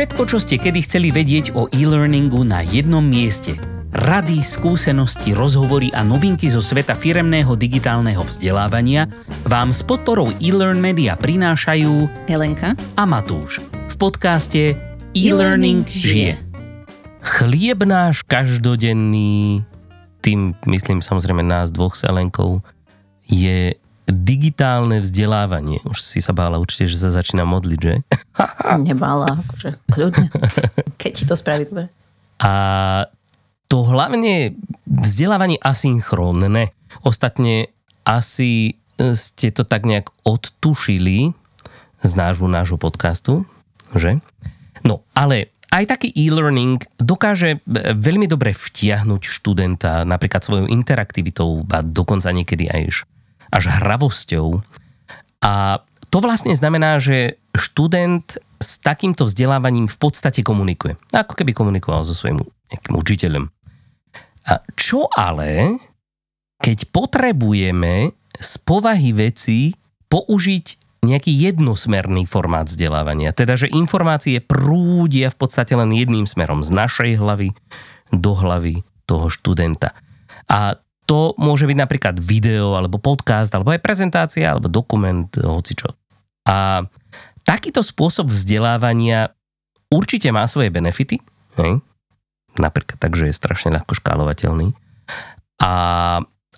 Všetko, čo ste kedy chceli vedieť o e-learningu na jednom mieste. Rady, skúsenosti, rozhovory a novinky zo sveta firemného digitálneho vzdelávania vám s podporou e-learn media prinášajú Helenka a Matúš v podcaste E-Learning žije. Chlieb náš každodenný, tým myslím samozrejme nás dvoch s Helenkou, je digitálne vzdelávanie. Už si sa bála určite, že sa začína modliť, že? Nebála, akože kľudne. Keď ti to spraví dobre. A to hlavne vzdelávanie asynchrónne. Ostatne asi ste to tak nejak odtušili z nášho, nášho podcastu, že? No, ale aj taký e-learning dokáže veľmi dobre vtiahnuť študenta napríklad svojou interaktivitou a dokonca niekedy aj až hravosťou. A to vlastne znamená, že študent s takýmto vzdelávaním v podstate komunikuje. Ako keby komunikoval so svojím nejakým učiteľom. A čo ale, keď potrebujeme z povahy veci použiť nejaký jednosmerný formát vzdelávania. Teda, že informácie prúdia v podstate len jedným smerom z našej hlavy do hlavy toho študenta. A to môže byť napríklad video, alebo podcast, alebo aj prezentácia, alebo dokument, hocičo. A takýto spôsob vzdelávania určite má svoje benefity, hej? napríklad tak, že je strašne ľahko škálovateľný. A,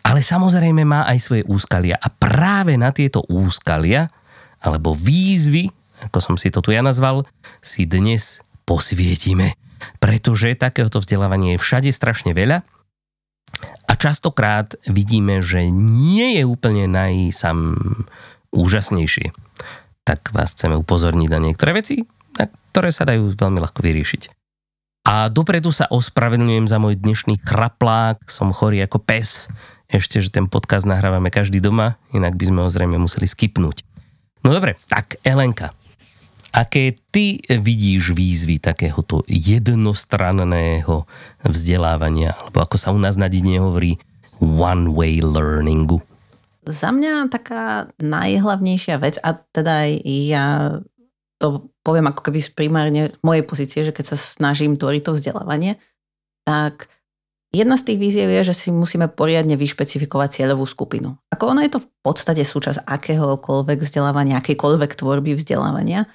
ale samozrejme má aj svoje úskalia. A práve na tieto úskalia, alebo výzvy, ako som si to tu ja nazval, si dnes posvietime. Pretože takéhoto vzdelávania je všade strašne veľa a častokrát vidíme, že nie je úplne najsam úžasnejšie. Tak vás chceme upozorniť na niektoré veci, na ktoré sa dajú veľmi ľahko vyriešiť. A dopredu sa ospravedlňujem za môj dnešný chraplák, som chorý ako pes. Ešte, že ten podcast nahrávame každý doma, inak by sme ho zrejme museli skipnúť. No dobre, tak Elenka, Aké ty vidíš výzvy takéhoto jednostranného vzdelávania, alebo ako sa u nás na dine hovorí, one-way learningu? Za mňa taká najhlavnejšia vec, a teda ja to poviem ako keby z primárne mojej pozície, že keď sa snažím tvoriť to vzdelávanie, tak jedna z tých víziev je, že si musíme poriadne vyšpecifikovať cieľovú skupinu. Ako ono je to v podstate súčasť akéhokoľvek vzdelávania, akejkoľvek tvorby vzdelávania,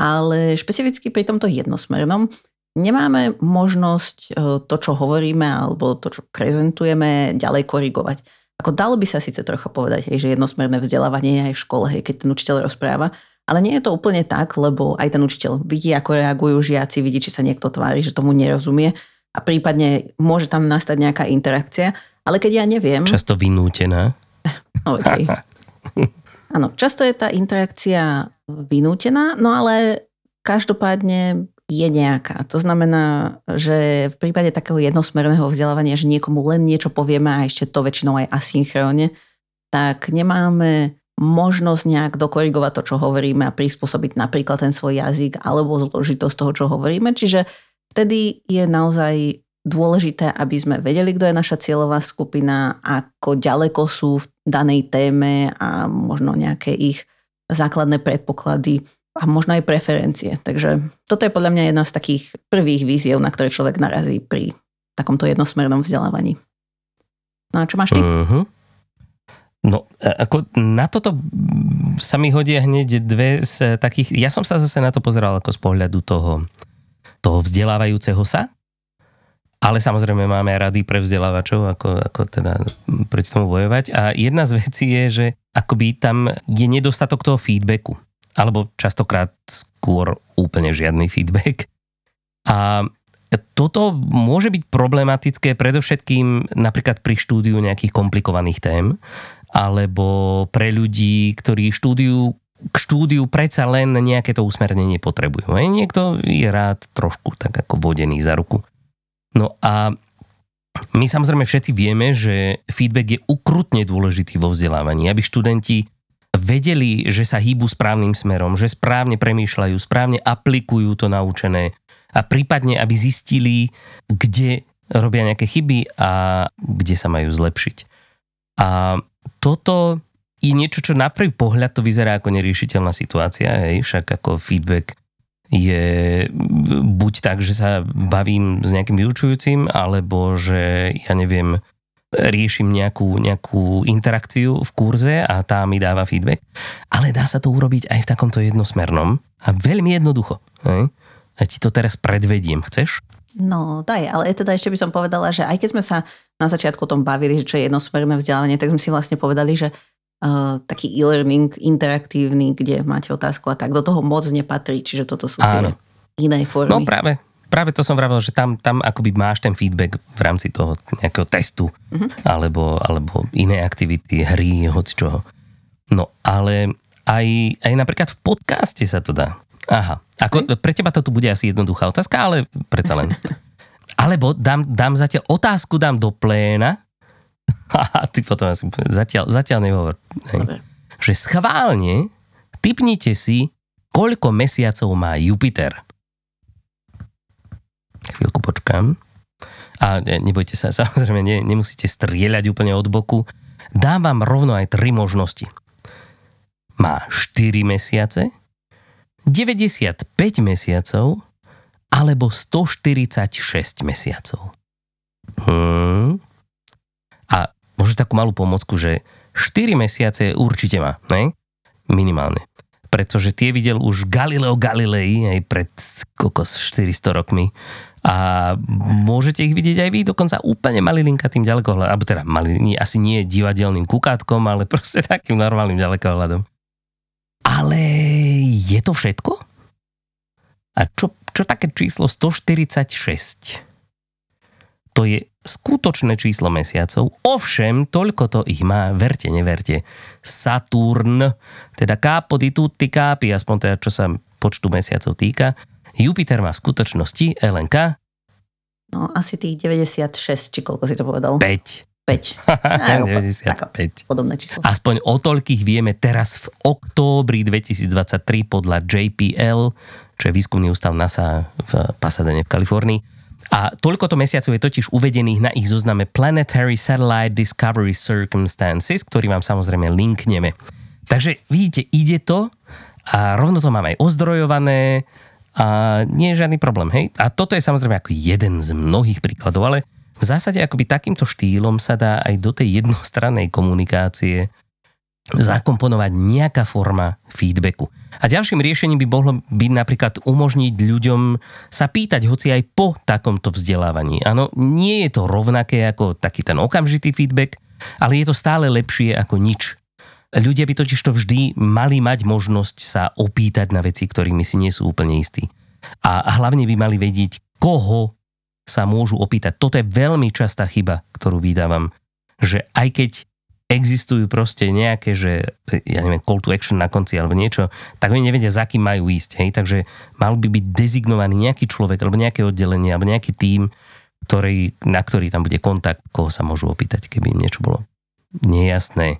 ale špecificky pri tomto jednosmernom nemáme možnosť e, to, čo hovoríme alebo to, čo prezentujeme, ďalej korigovať. Ako dalo by sa síce trocha povedať, hej, že jednosmerné vzdelávanie je aj v škole, hej, keď ten učiteľ rozpráva, ale nie je to úplne tak, lebo aj ten učiteľ vidí, ako reagujú žiaci, vidí, či sa niekto tvári, že tomu nerozumie a prípadne môže tam nastať nejaká interakcia, ale keď ja neviem... Často vynútená. No, Áno, často je tá interakcia vynútená, no ale každopádne je nejaká. To znamená, že v prípade takého jednosmerného vzdelávania, že niekomu len niečo povieme a ešte to väčšinou aj asynchrónne, tak nemáme možnosť nejak dokorigovať to, čo hovoríme a prispôsobiť napríklad ten svoj jazyk alebo zložitosť toho, čo hovoríme. Čiže vtedy je naozaj dôležité, aby sme vedeli, kto je naša cieľová skupina, ako ďaleko sú v danej téme a možno nejaké ich základné predpoklady a možno aj preferencie. Takže toto je podľa mňa jedna z takých prvých víziev, na ktoré človek narazí pri takomto jednosmernom vzdelávaní. No a čo máš ty? Uh-huh. No, ako na toto sa mi hodia hneď dve z takých... Ja som sa zase na to pozeral ako z pohľadu toho, toho vzdelávajúceho sa, ale samozrejme máme rady pre vzdelávačov, ako, ako teda proti tomu bojovať. A jedna z vecí je, že akoby tam je nedostatok toho feedbacku. Alebo častokrát skôr úplne žiadny feedback. A toto môže byť problematické predovšetkým napríklad pri štúdiu nejakých komplikovaných tém, alebo pre ľudí, ktorí štúdiu k štúdiu predsa len nejaké to usmernenie potrebujú. Niekto je rád trošku tak ako vodený za ruku. No a my samozrejme všetci vieme, že feedback je ukrutne dôležitý vo vzdelávaní, aby študenti vedeli, že sa hýbu správnym smerom, že správne premýšľajú, správne aplikujú to naučené a prípadne, aby zistili, kde robia nejaké chyby a kde sa majú zlepšiť. A toto je niečo, čo na prvý pohľad to vyzerá ako neriešiteľná situácia, hej, však ako feedback je buď tak, že sa bavím s nejakým vyučujúcim, alebo že ja neviem, riešim nejakú, nejakú interakciu v kurze a tá mi dáva feedback. Ale dá sa to urobiť aj v takomto jednosmernom a veľmi jednoducho. Ja ti to teraz predvediem. Chceš? No, daj, ale teda ešte by som povedala, že aj keď sme sa na začiatku o tom bavili, že čo je jednosmerné vzdelávanie, tak sme si vlastne povedali, že uh, taký e-learning interaktívny, kde máte otázku a tak, do toho moc nepatrí, čiže toto sú tie iné formy. No práve, práve to som vravel, že tam, tam akoby máš ten feedback v rámci toho nejakého testu uh-huh. alebo, alebo iné aktivity, hry, hoci čoho. No ale aj, aj napríklad v podcaste sa to dá. Aha, ako, hm? pre teba to tu bude asi jednoduchá otázka, ale predsa len. Alebo dám, dám zatiaľ otázku, dám do pléna a ty potom asi zatiaľ, zatiaľ nehovor. Že schválne typnite si, koľko mesiacov má Jupiter. Chvíľku počkám. A nebojte sa, samozrejme, ne, nemusíte strieľať úplne od boku. Dám vám rovno aj tri možnosti. Má 4 mesiace, 95 mesiacov alebo 146 mesiacov. Hmm. Možno takú malú pomocku, že 4 mesiace určite má, ne? Minimálne. Pretože tie videl už Galileo Galilei aj pred kokos 400 rokmi a môžete ich vidieť aj vy, dokonca úplne malilinka tým ďalekohľadom, alebo teda malý, asi nie divadelným kukátkom, ale proste takým normálnym ďalekohľadom. Ale je to všetko? A čo, čo také číslo 146? To je skutočné číslo mesiacov, ovšem toľko to ich má, verte, neverte, Saturn, teda capo di tutti capi, aspoň teda čo sa počtu mesiacov týka. Jupiter má v skutočnosti LNK No asi tých 96, či koľko si to povedal? 5. 5. 95. Podobné číslo. Aspoň o toľkých vieme teraz v októbri 2023 podľa JPL, čo je výskumný ústav NASA v Pasadene v Kalifornii. A toľkoto mesiacov je totiž uvedených na ich zozname Planetary Satellite Discovery Circumstances, ktorý vám samozrejme linkneme. Takže vidíte, ide to a rovno to mám aj ozdrojované a nie je žiadny problém, hej? A toto je samozrejme ako jeden z mnohých príkladov, ale v zásade akoby takýmto štýlom sa dá aj do tej jednostrannej komunikácie zakomponovať nejaká forma feedbacku. A ďalším riešením by mohlo byť napríklad umožniť ľuďom sa pýtať hoci aj po takomto vzdelávaní. Áno, nie je to rovnaké ako taký ten okamžitý feedback, ale je to stále lepšie ako nič. Ľudia by totiž to vždy mali mať možnosť sa opýtať na veci, ktorými si nie sú úplne istí. A hlavne by mali vedieť, koho sa môžu opýtať. Toto je veľmi častá chyba, ktorú vydávam, že aj keď existujú proste nejaké, že ja neviem, call to action na konci alebo niečo, tak oni nevedia, za kým majú ísť. Hej? Takže mal by byť dezignovaný nejaký človek alebo nejaké oddelenie alebo nejaký tím, ktorý, na ktorý tam bude kontakt, koho sa môžu opýtať, keby im niečo bolo nejasné.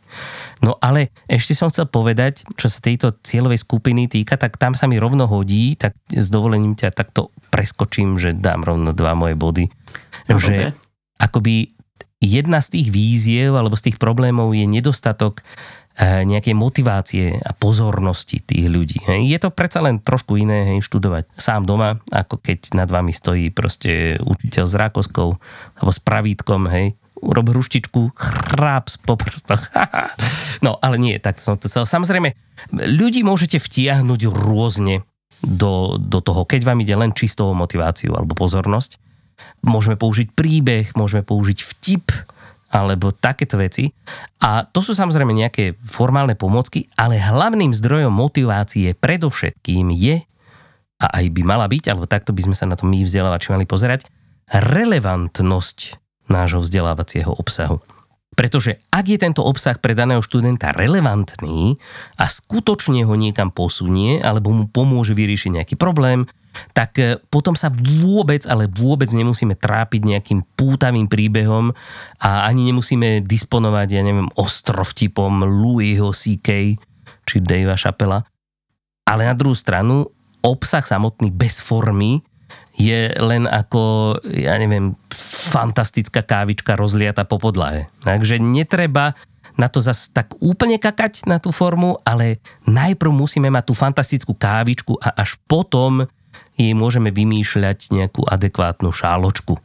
No ale ešte som chcel povedať, čo sa tejto cieľovej skupiny týka, tak tam sa mi rovno hodí, tak s dovolením ťa takto preskočím, že dám rovno dva moje body. No, že dobre. akoby jedna z tých víziev alebo z tých problémov je nedostatok eh, nejakej motivácie a pozornosti tých ľudí. Je to predsa len trošku iné študovať sám doma, ako keď nad vami stojí proste učiteľ s rákoskou alebo s pravítkom, hej, urob hruštičku, chráps po prstoch. no, ale nie, tak som to chcel. Samozrejme, ľudí môžete vtiahnuť rôzne do, do toho, keď vám ide len čistou motiváciu alebo pozornosť. Môžeme použiť príbeh, môžeme použiť vtip, alebo takéto veci. A to sú samozrejme nejaké formálne pomocky, ale hlavným zdrojom motivácie predovšetkým je, a aj by mala byť, alebo takto by sme sa na to my vzdelávači mali pozerať, relevantnosť nášho vzdelávacieho obsahu. Pretože ak je tento obsah pre daného študenta relevantný a skutočne ho niekam posunie alebo mu pomôže vyriešiť nejaký problém, tak e, potom sa vôbec, ale vôbec nemusíme trápiť nejakým pútavým príbehom a ani nemusíme disponovať, ja neviem, ostrovtipom Louisho C.K. či Davea Chappella. Ale na druhú stranu, obsah samotný bez formy je len ako, ja neviem, fantastická kávička rozliata po podlahe. Takže netreba na to zase tak úplne kakať na tú formu, ale najprv musíme mať tú fantastickú kávičku a až potom jej môžeme vymýšľať nejakú adekvátnu šáločku.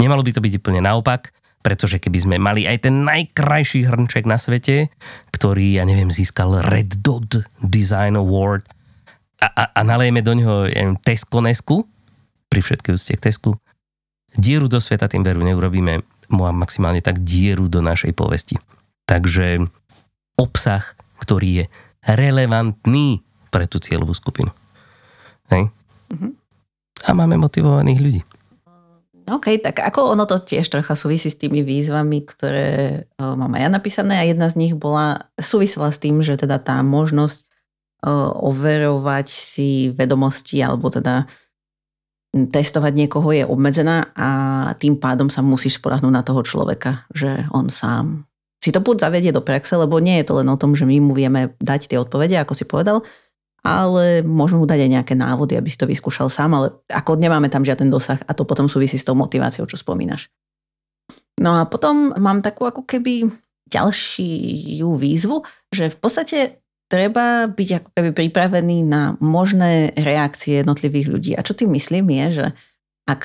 Nemalo by to byť úplne naopak, pretože keby sme mali aj ten najkrajší hrnček na svete, ktorý, ja neviem, získal Red Dot Design Award a, a, a nalejeme do neho ja neviem, Tesco Nesku, pri všetkej úcte k Tesku, dieru do sveta tým veru neurobíme, maximálne tak dieru do našej povesti. Takže obsah, ktorý je relevantný pre tú cieľovú skupinu. Hej? Mm-hmm. A máme motivovaných ľudí. OK, tak ako ono to tiež trocha súvisí s tými výzvami, ktoré mám aj ja napísané a jedna z nich bola, súvisela s tým, že teda tá možnosť overovať si vedomosti alebo teda testovať niekoho je obmedzená a tým pádom sa musíš spolahnúť na toho človeka, že on sám si to buď zavedie do praxe, lebo nie je to len o tom, že my mu vieme dať tie odpovede, ako si povedal, ale môžeme mu dať aj nejaké návody, aby si to vyskúšal sám, ale ako nemáme tam žiaden dosah a to potom súvisí s tou motiváciou, čo spomínaš. No a potom mám takú ako keby ďalšiu výzvu, že v podstate treba byť ako keby pripravený na možné reakcie jednotlivých ľudí. A čo tým myslím je, že ak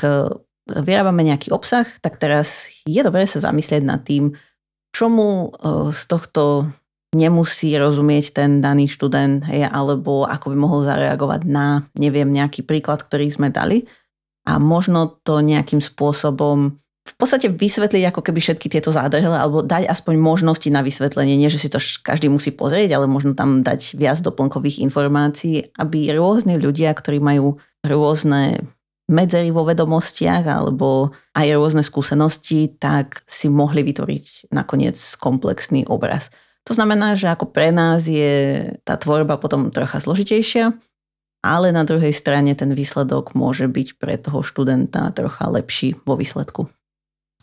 vyrábame nejaký obsah, tak teraz je dobré sa zamyslieť nad tým, čomu e, z tohto nemusí rozumieť ten daný študent, hej, alebo ako by mohol zareagovať na, neviem, nejaký príklad, ktorý sme dali. A možno to nejakým spôsobom v podstate vysvetliť ako keby všetky tieto zádrhele, alebo dať aspoň možnosti na vysvetlenie. Nie, že si to každý musí pozrieť, ale možno tam dať viac doplnkových informácií, aby rôzni ľudia, ktorí majú rôzne medzery vo vedomostiach alebo aj rôzne skúsenosti, tak si mohli vytvoriť nakoniec komplexný obraz. To znamená, že ako pre nás je tá tvorba potom trocha zložitejšia, ale na druhej strane ten výsledok môže byť pre toho študenta trocha lepší vo výsledku.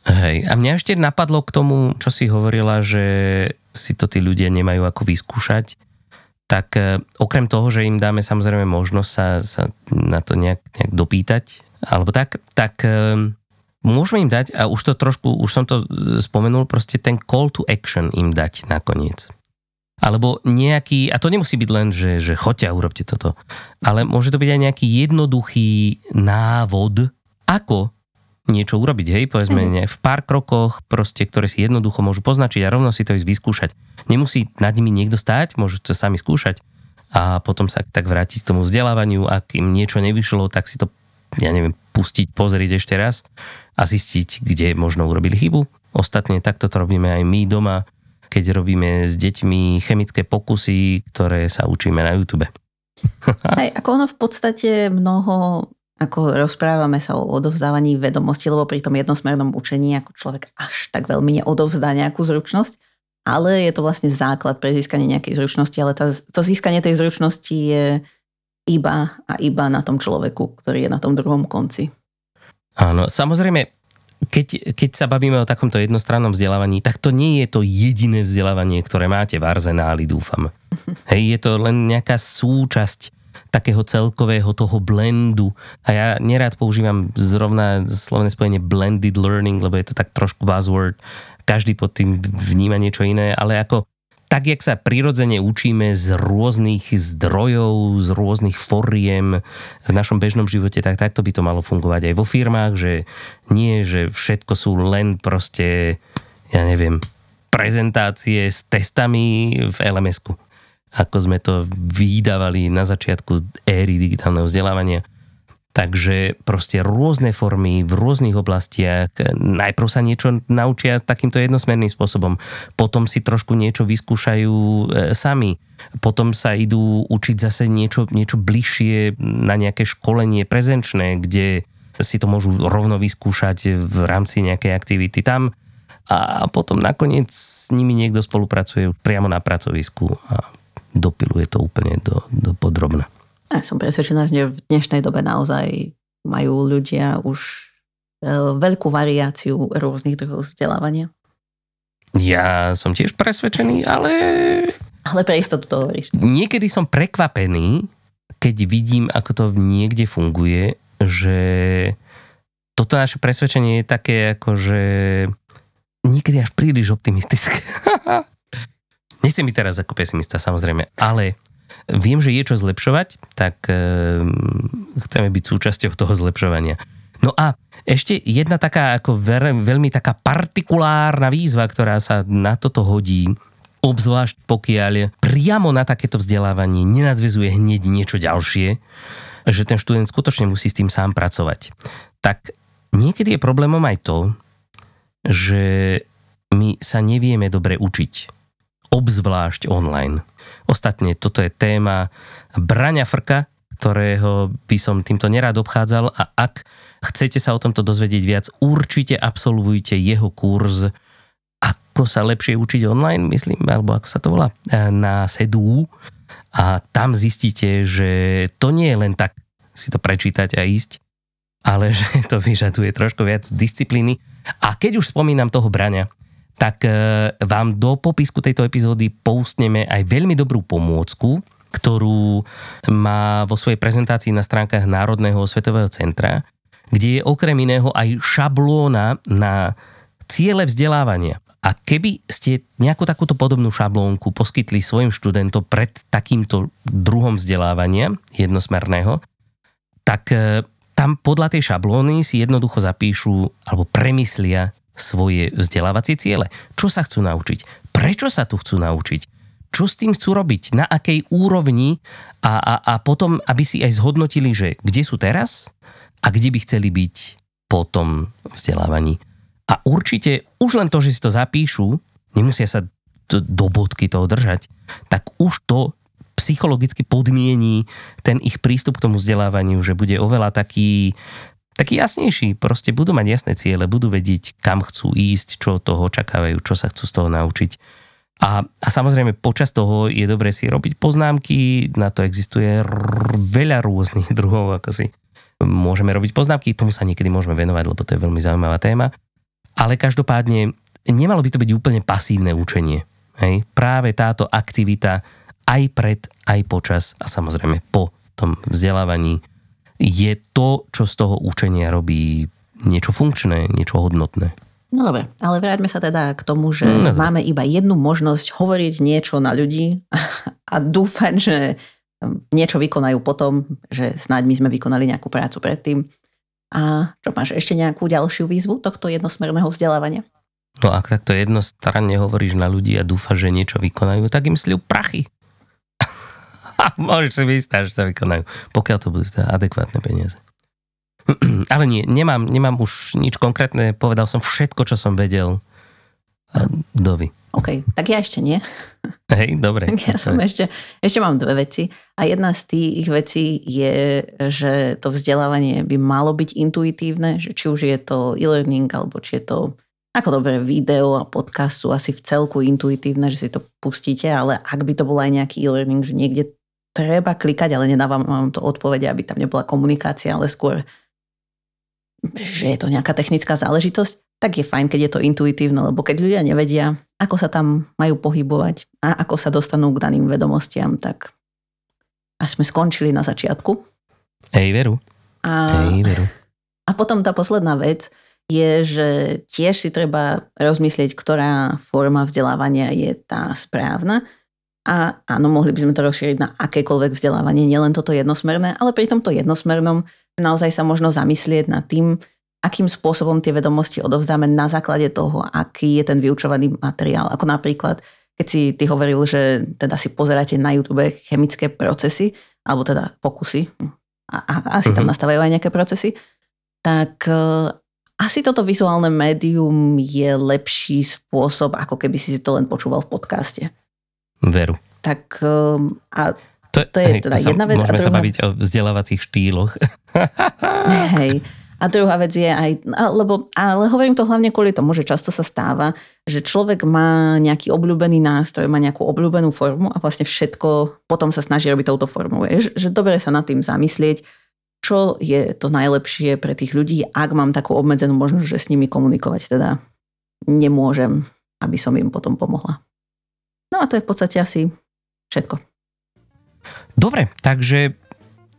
Hej, a mňa ešte napadlo k tomu, čo si hovorila, že si to tí ľudia nemajú ako vyskúšať tak e, okrem toho, že im dáme samozrejme možnosť sa, sa na to nejak, nejak dopýtať, alebo tak, tak e, môžeme im dať, a už to trošku, už som to e, spomenul, proste ten call to action im dať nakoniec. Alebo nejaký, a to nemusí byť len, že, že choďte a urobte toto, ale môže to byť aj nejaký jednoduchý návod, ako niečo urobiť, hej, povedzme, mm. v pár krokoch, proste, ktoré si jednoducho môžu poznačiť a rovno si to ísť vyskúšať. Nemusí nad nimi niekto stáť, môžu to sami skúšať a potom sa tak vrátiť k tomu vzdelávaniu, ak im niečo nevyšlo, tak si to, ja neviem, pustiť, pozrieť ešte raz a zistiť, kde možno urobili chybu. Ostatne takto to robíme aj my doma, keď robíme s deťmi chemické pokusy, ktoré sa učíme na YouTube. Aj, ako ono v podstate mnoho ako rozprávame sa o odovzdávaní vedomosti, lebo pri tom jednosmernom učení ako človek až tak veľmi neodovzdá nejakú zručnosť, ale je to vlastne základ pre získanie nejakej zručnosti, ale tá, to získanie tej zručnosti je iba a iba na tom človeku, ktorý je na tom druhom konci. Áno, samozrejme, keď, keď sa bavíme o takomto jednostrannom vzdelávaní, tak to nie je to jediné vzdelávanie, ktoré máte v arzenáli, dúfam. Hej, je to len nejaká súčasť takého celkového toho blendu. A ja nerád používam zrovna slovné spojenie blended learning, lebo je to tak trošku buzzword. Každý pod tým vníma niečo iné, ale ako tak, jak sa prirodzene učíme z rôznych zdrojov, z rôznych foriem v našom bežnom živote, tak takto by to malo fungovať aj vo firmách, že nie, že všetko sú len proste, ja neviem, prezentácie s testami v LMS-ku ako sme to vydávali na začiatku éry digitálneho vzdelávania. Takže proste rôzne formy v rôznych oblastiach. Najprv sa niečo naučia takýmto jednosmerným spôsobom, potom si trošku niečo vyskúšajú e, sami, potom sa idú učiť zase niečo, niečo bližšie na nejaké školenie prezenčné, kde si to môžu rovno vyskúšať v rámci nejakej aktivity tam a potom nakoniec s nimi niekto spolupracuje priamo na pracovisku a dopiluje to úplne do, do podrobna. Ja som presvedčená, že v dnešnej dobe naozaj majú ľudia už e, veľkú variáciu rôznych druhov vzdelávania. Ja som tiež presvedčený, ale... Ale pre istotu to hovoríš. Niekedy som prekvapený, keď vidím, ako to niekde funguje, že toto naše presvedčenie je také ako, že niekedy až príliš optimistické. Nechcem byť teraz ako pesimista, samozrejme, ale viem, že je čo zlepšovať, tak e, chceme byť súčasťou toho zlepšovania. No a ešte jedna taká ako ver, veľmi taká partikulárna výzva, ktorá sa na toto hodí, obzvlášť pokiaľ priamo na takéto vzdelávanie nenadvezuje hneď niečo ďalšie, že ten študent skutočne musí s tým sám pracovať. Tak niekedy je problémom aj to, že my sa nevieme dobre učiť. Obzvlášť online. Ostatne toto je téma Braňa Frka, ktorého by som týmto nerád obchádzal a ak chcete sa o tomto dozvedieť viac, určite absolvujte jeho kurz ako sa lepšie učiť online, myslím, alebo ako sa to volá, e, na SEDU a tam zistíte, že to nie je len tak si to prečítať a ísť, ale že to vyžaduje trošku viac disciplíny. A keď už spomínam toho brania, tak e, vám do popisku tejto epizódy postneme aj veľmi dobrú pomôcku, ktorú má vo svojej prezentácii na stránkach Národného svetového centra, kde je okrem iného aj šablóna na ciele vzdelávania. A keby ste nejakú takúto podobnú šablónku poskytli svojim študentom pred takýmto druhom vzdelávania jednosmerného, tak e, tam podľa tej šablóny si jednoducho zapíšu alebo premyslia svoje vzdelávacie ciele. Čo sa chcú naučiť? Prečo sa tu chcú naučiť? Čo s tým chcú robiť? Na akej úrovni? A, a, a potom, aby si aj zhodnotili, že kde sú teraz a kde by chceli byť po tom vzdelávaní. A určite už len to, že si to zapíšu, nemusia sa do bodky toho držať, tak už to psychologicky podmiení ten ich prístup k tomu vzdelávaniu, že bude oveľa taký, taký jasnejší. Proste budú mať jasné ciele, budú vedieť, kam chcú ísť, čo toho očakávajú, čo sa chcú z toho naučiť. A, a samozrejme počas toho je dobre si robiť poznámky, na to existuje r- veľa rôznych druhov, ako si môžeme robiť poznámky, tomu sa niekedy môžeme venovať, lebo to je veľmi zaujímavá téma. Ale každopádne nemalo by to byť úplne pasívne učenie. Hej? Práve táto aktivita aj pred, aj počas a samozrejme po tom vzdelávaní je to, čo z toho učenia robí niečo funkčné, niečo hodnotné. No dobre, ale vráťme sa teda k tomu, že no, máme iba jednu možnosť hovoriť niečo na ľudí a dúfať, že niečo vykonajú potom, že snáď my sme vykonali nejakú prácu predtým. A čo máš ešte nejakú ďalšiu výzvu tohto jednosmerného vzdelávania? No ak takto jednostranne hovoríš na ľudí a dúfa, že niečo vykonajú, tak im sliv prachy. Môžeš si vystať, že sa vykonajú. Pokiaľ to budú teda adekvátne peniaze. Ale nie, nemám, nemám už nič konkrétne. Povedal som všetko, čo som vedel. Dovi. OK, tak ja ešte nie. Hej, dobre. Ja som ešte, ešte mám dve veci. A jedna z tých vecí je, že to vzdelávanie by malo byť intuitívne, že či už je to e-learning, alebo či je to ako dobre video a podcast sú asi v celku intuitívne, že si to pustíte, ale ak by to bol aj nejaký e-learning, že niekde treba klikať, ale nedávam vám to odpovede, aby tam nebola komunikácia, ale skôr že je to nejaká technická záležitosť, tak je fajn, keď je to intuitívne, lebo keď ľudia nevedia, ako sa tam majú pohybovať a ako sa dostanú k daným vedomostiam, tak až sme skončili na začiatku. Hej, veru. A, Hej, veru. A potom tá posledná vec je, že tiež si treba rozmyslieť, ktorá forma vzdelávania je tá správna. A áno, mohli by sme to rozšíriť na akékoľvek vzdelávanie, nielen toto jednosmerné, ale pri tomto jednosmernom naozaj sa možno zamyslieť nad tým, akým spôsobom tie vedomosti odovzdáme na základe toho, aký je ten vyučovaný materiál. Ako napríklad, keď si ty hovoril, že teda si pozeráte na YouTube chemické procesy, alebo teda pokusy, a, a asi tam mhm. nastávajú aj nejaké procesy, tak uh, asi toto vizuálne médium je lepší spôsob, ako keby si to len počúval v podcaste. Veru. Tak um, a to, to je hej, teda to jedna vec. Môžeme a druhá... sa baviť o vzdelávacích štýloch. Hej. A druhá vec je aj, lebo, ale hovorím to hlavne kvôli tomu, že často sa stáva, že človek má nejaký obľúbený nástroj, má nejakú obľúbenú formu a vlastne všetko potom sa snaží robiť touto formou. Je, že dobre sa nad tým zamyslieť, čo je to najlepšie pre tých ľudí, ak mám takú obmedzenú možnosť, že s nimi komunikovať. Teda nemôžem, aby som im potom pomohla. A to je v podstate asi všetko. Dobre, takže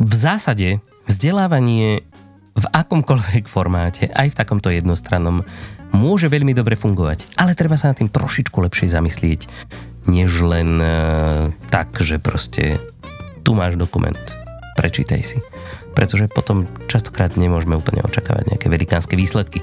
v zásade vzdelávanie v akomkoľvek formáte, aj v takomto jednostrannom, môže veľmi dobre fungovať. Ale treba sa na tým trošičku lepšie zamyslieť, než len e, tak, že proste tu máš dokument, prečítaj si. Pretože potom častokrát nemôžeme úplne očakávať nejaké velikánske výsledky.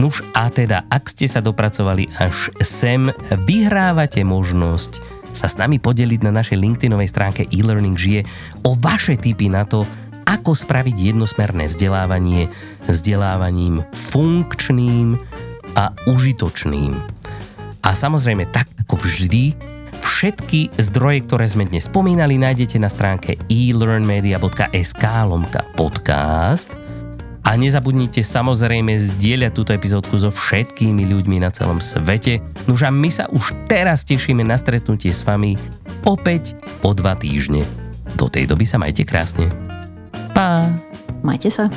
Nuž a teda, ak ste sa dopracovali až sem, vyhrávate možnosť sa s nami podeliť na našej LinkedInovej stránke e-learning žije o vaše tipy na to, ako spraviť jednosmerné vzdelávanie vzdelávaním funkčným a užitočným. A samozrejme, tak ako vždy, všetky zdroje, ktoré sme dnes spomínali, nájdete na stránke elearnmedia.sk lomka podcast a nezabudnite samozrejme zdieľať túto epizódku so všetkými ľuďmi na celom svete. Nuž my sa už teraz tešíme na stretnutie s vami opäť o dva týždne. Do tej doby sa majte krásne. Pa! Majte sa.